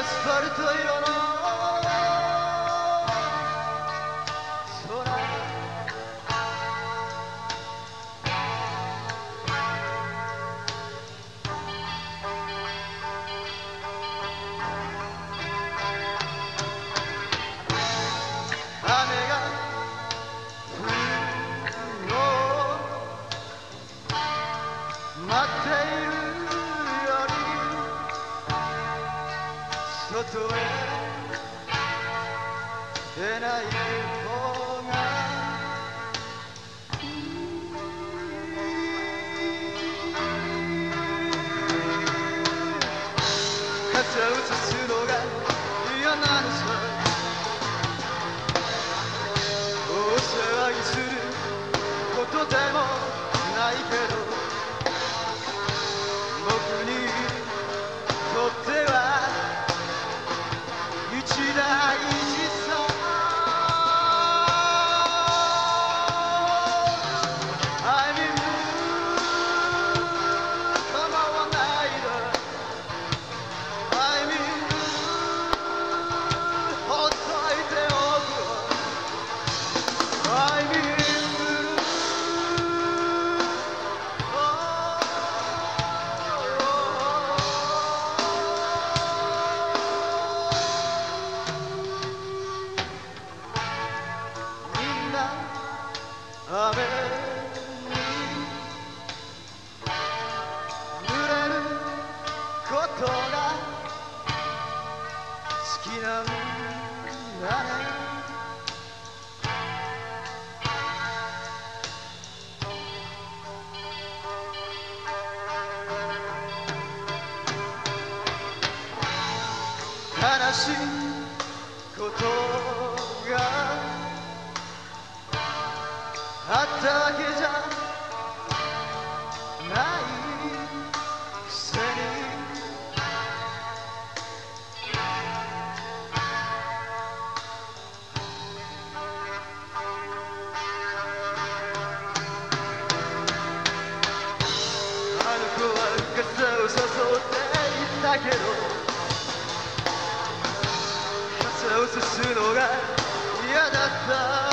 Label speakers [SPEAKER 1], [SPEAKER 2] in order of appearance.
[SPEAKER 1] pasportuyla 外へ出ない方が傘をさすのがことが好きなんだね悲しいこと。あったわけじゃないくせにあの子は傘を誘っていたけど傘をさすのが嫌だった。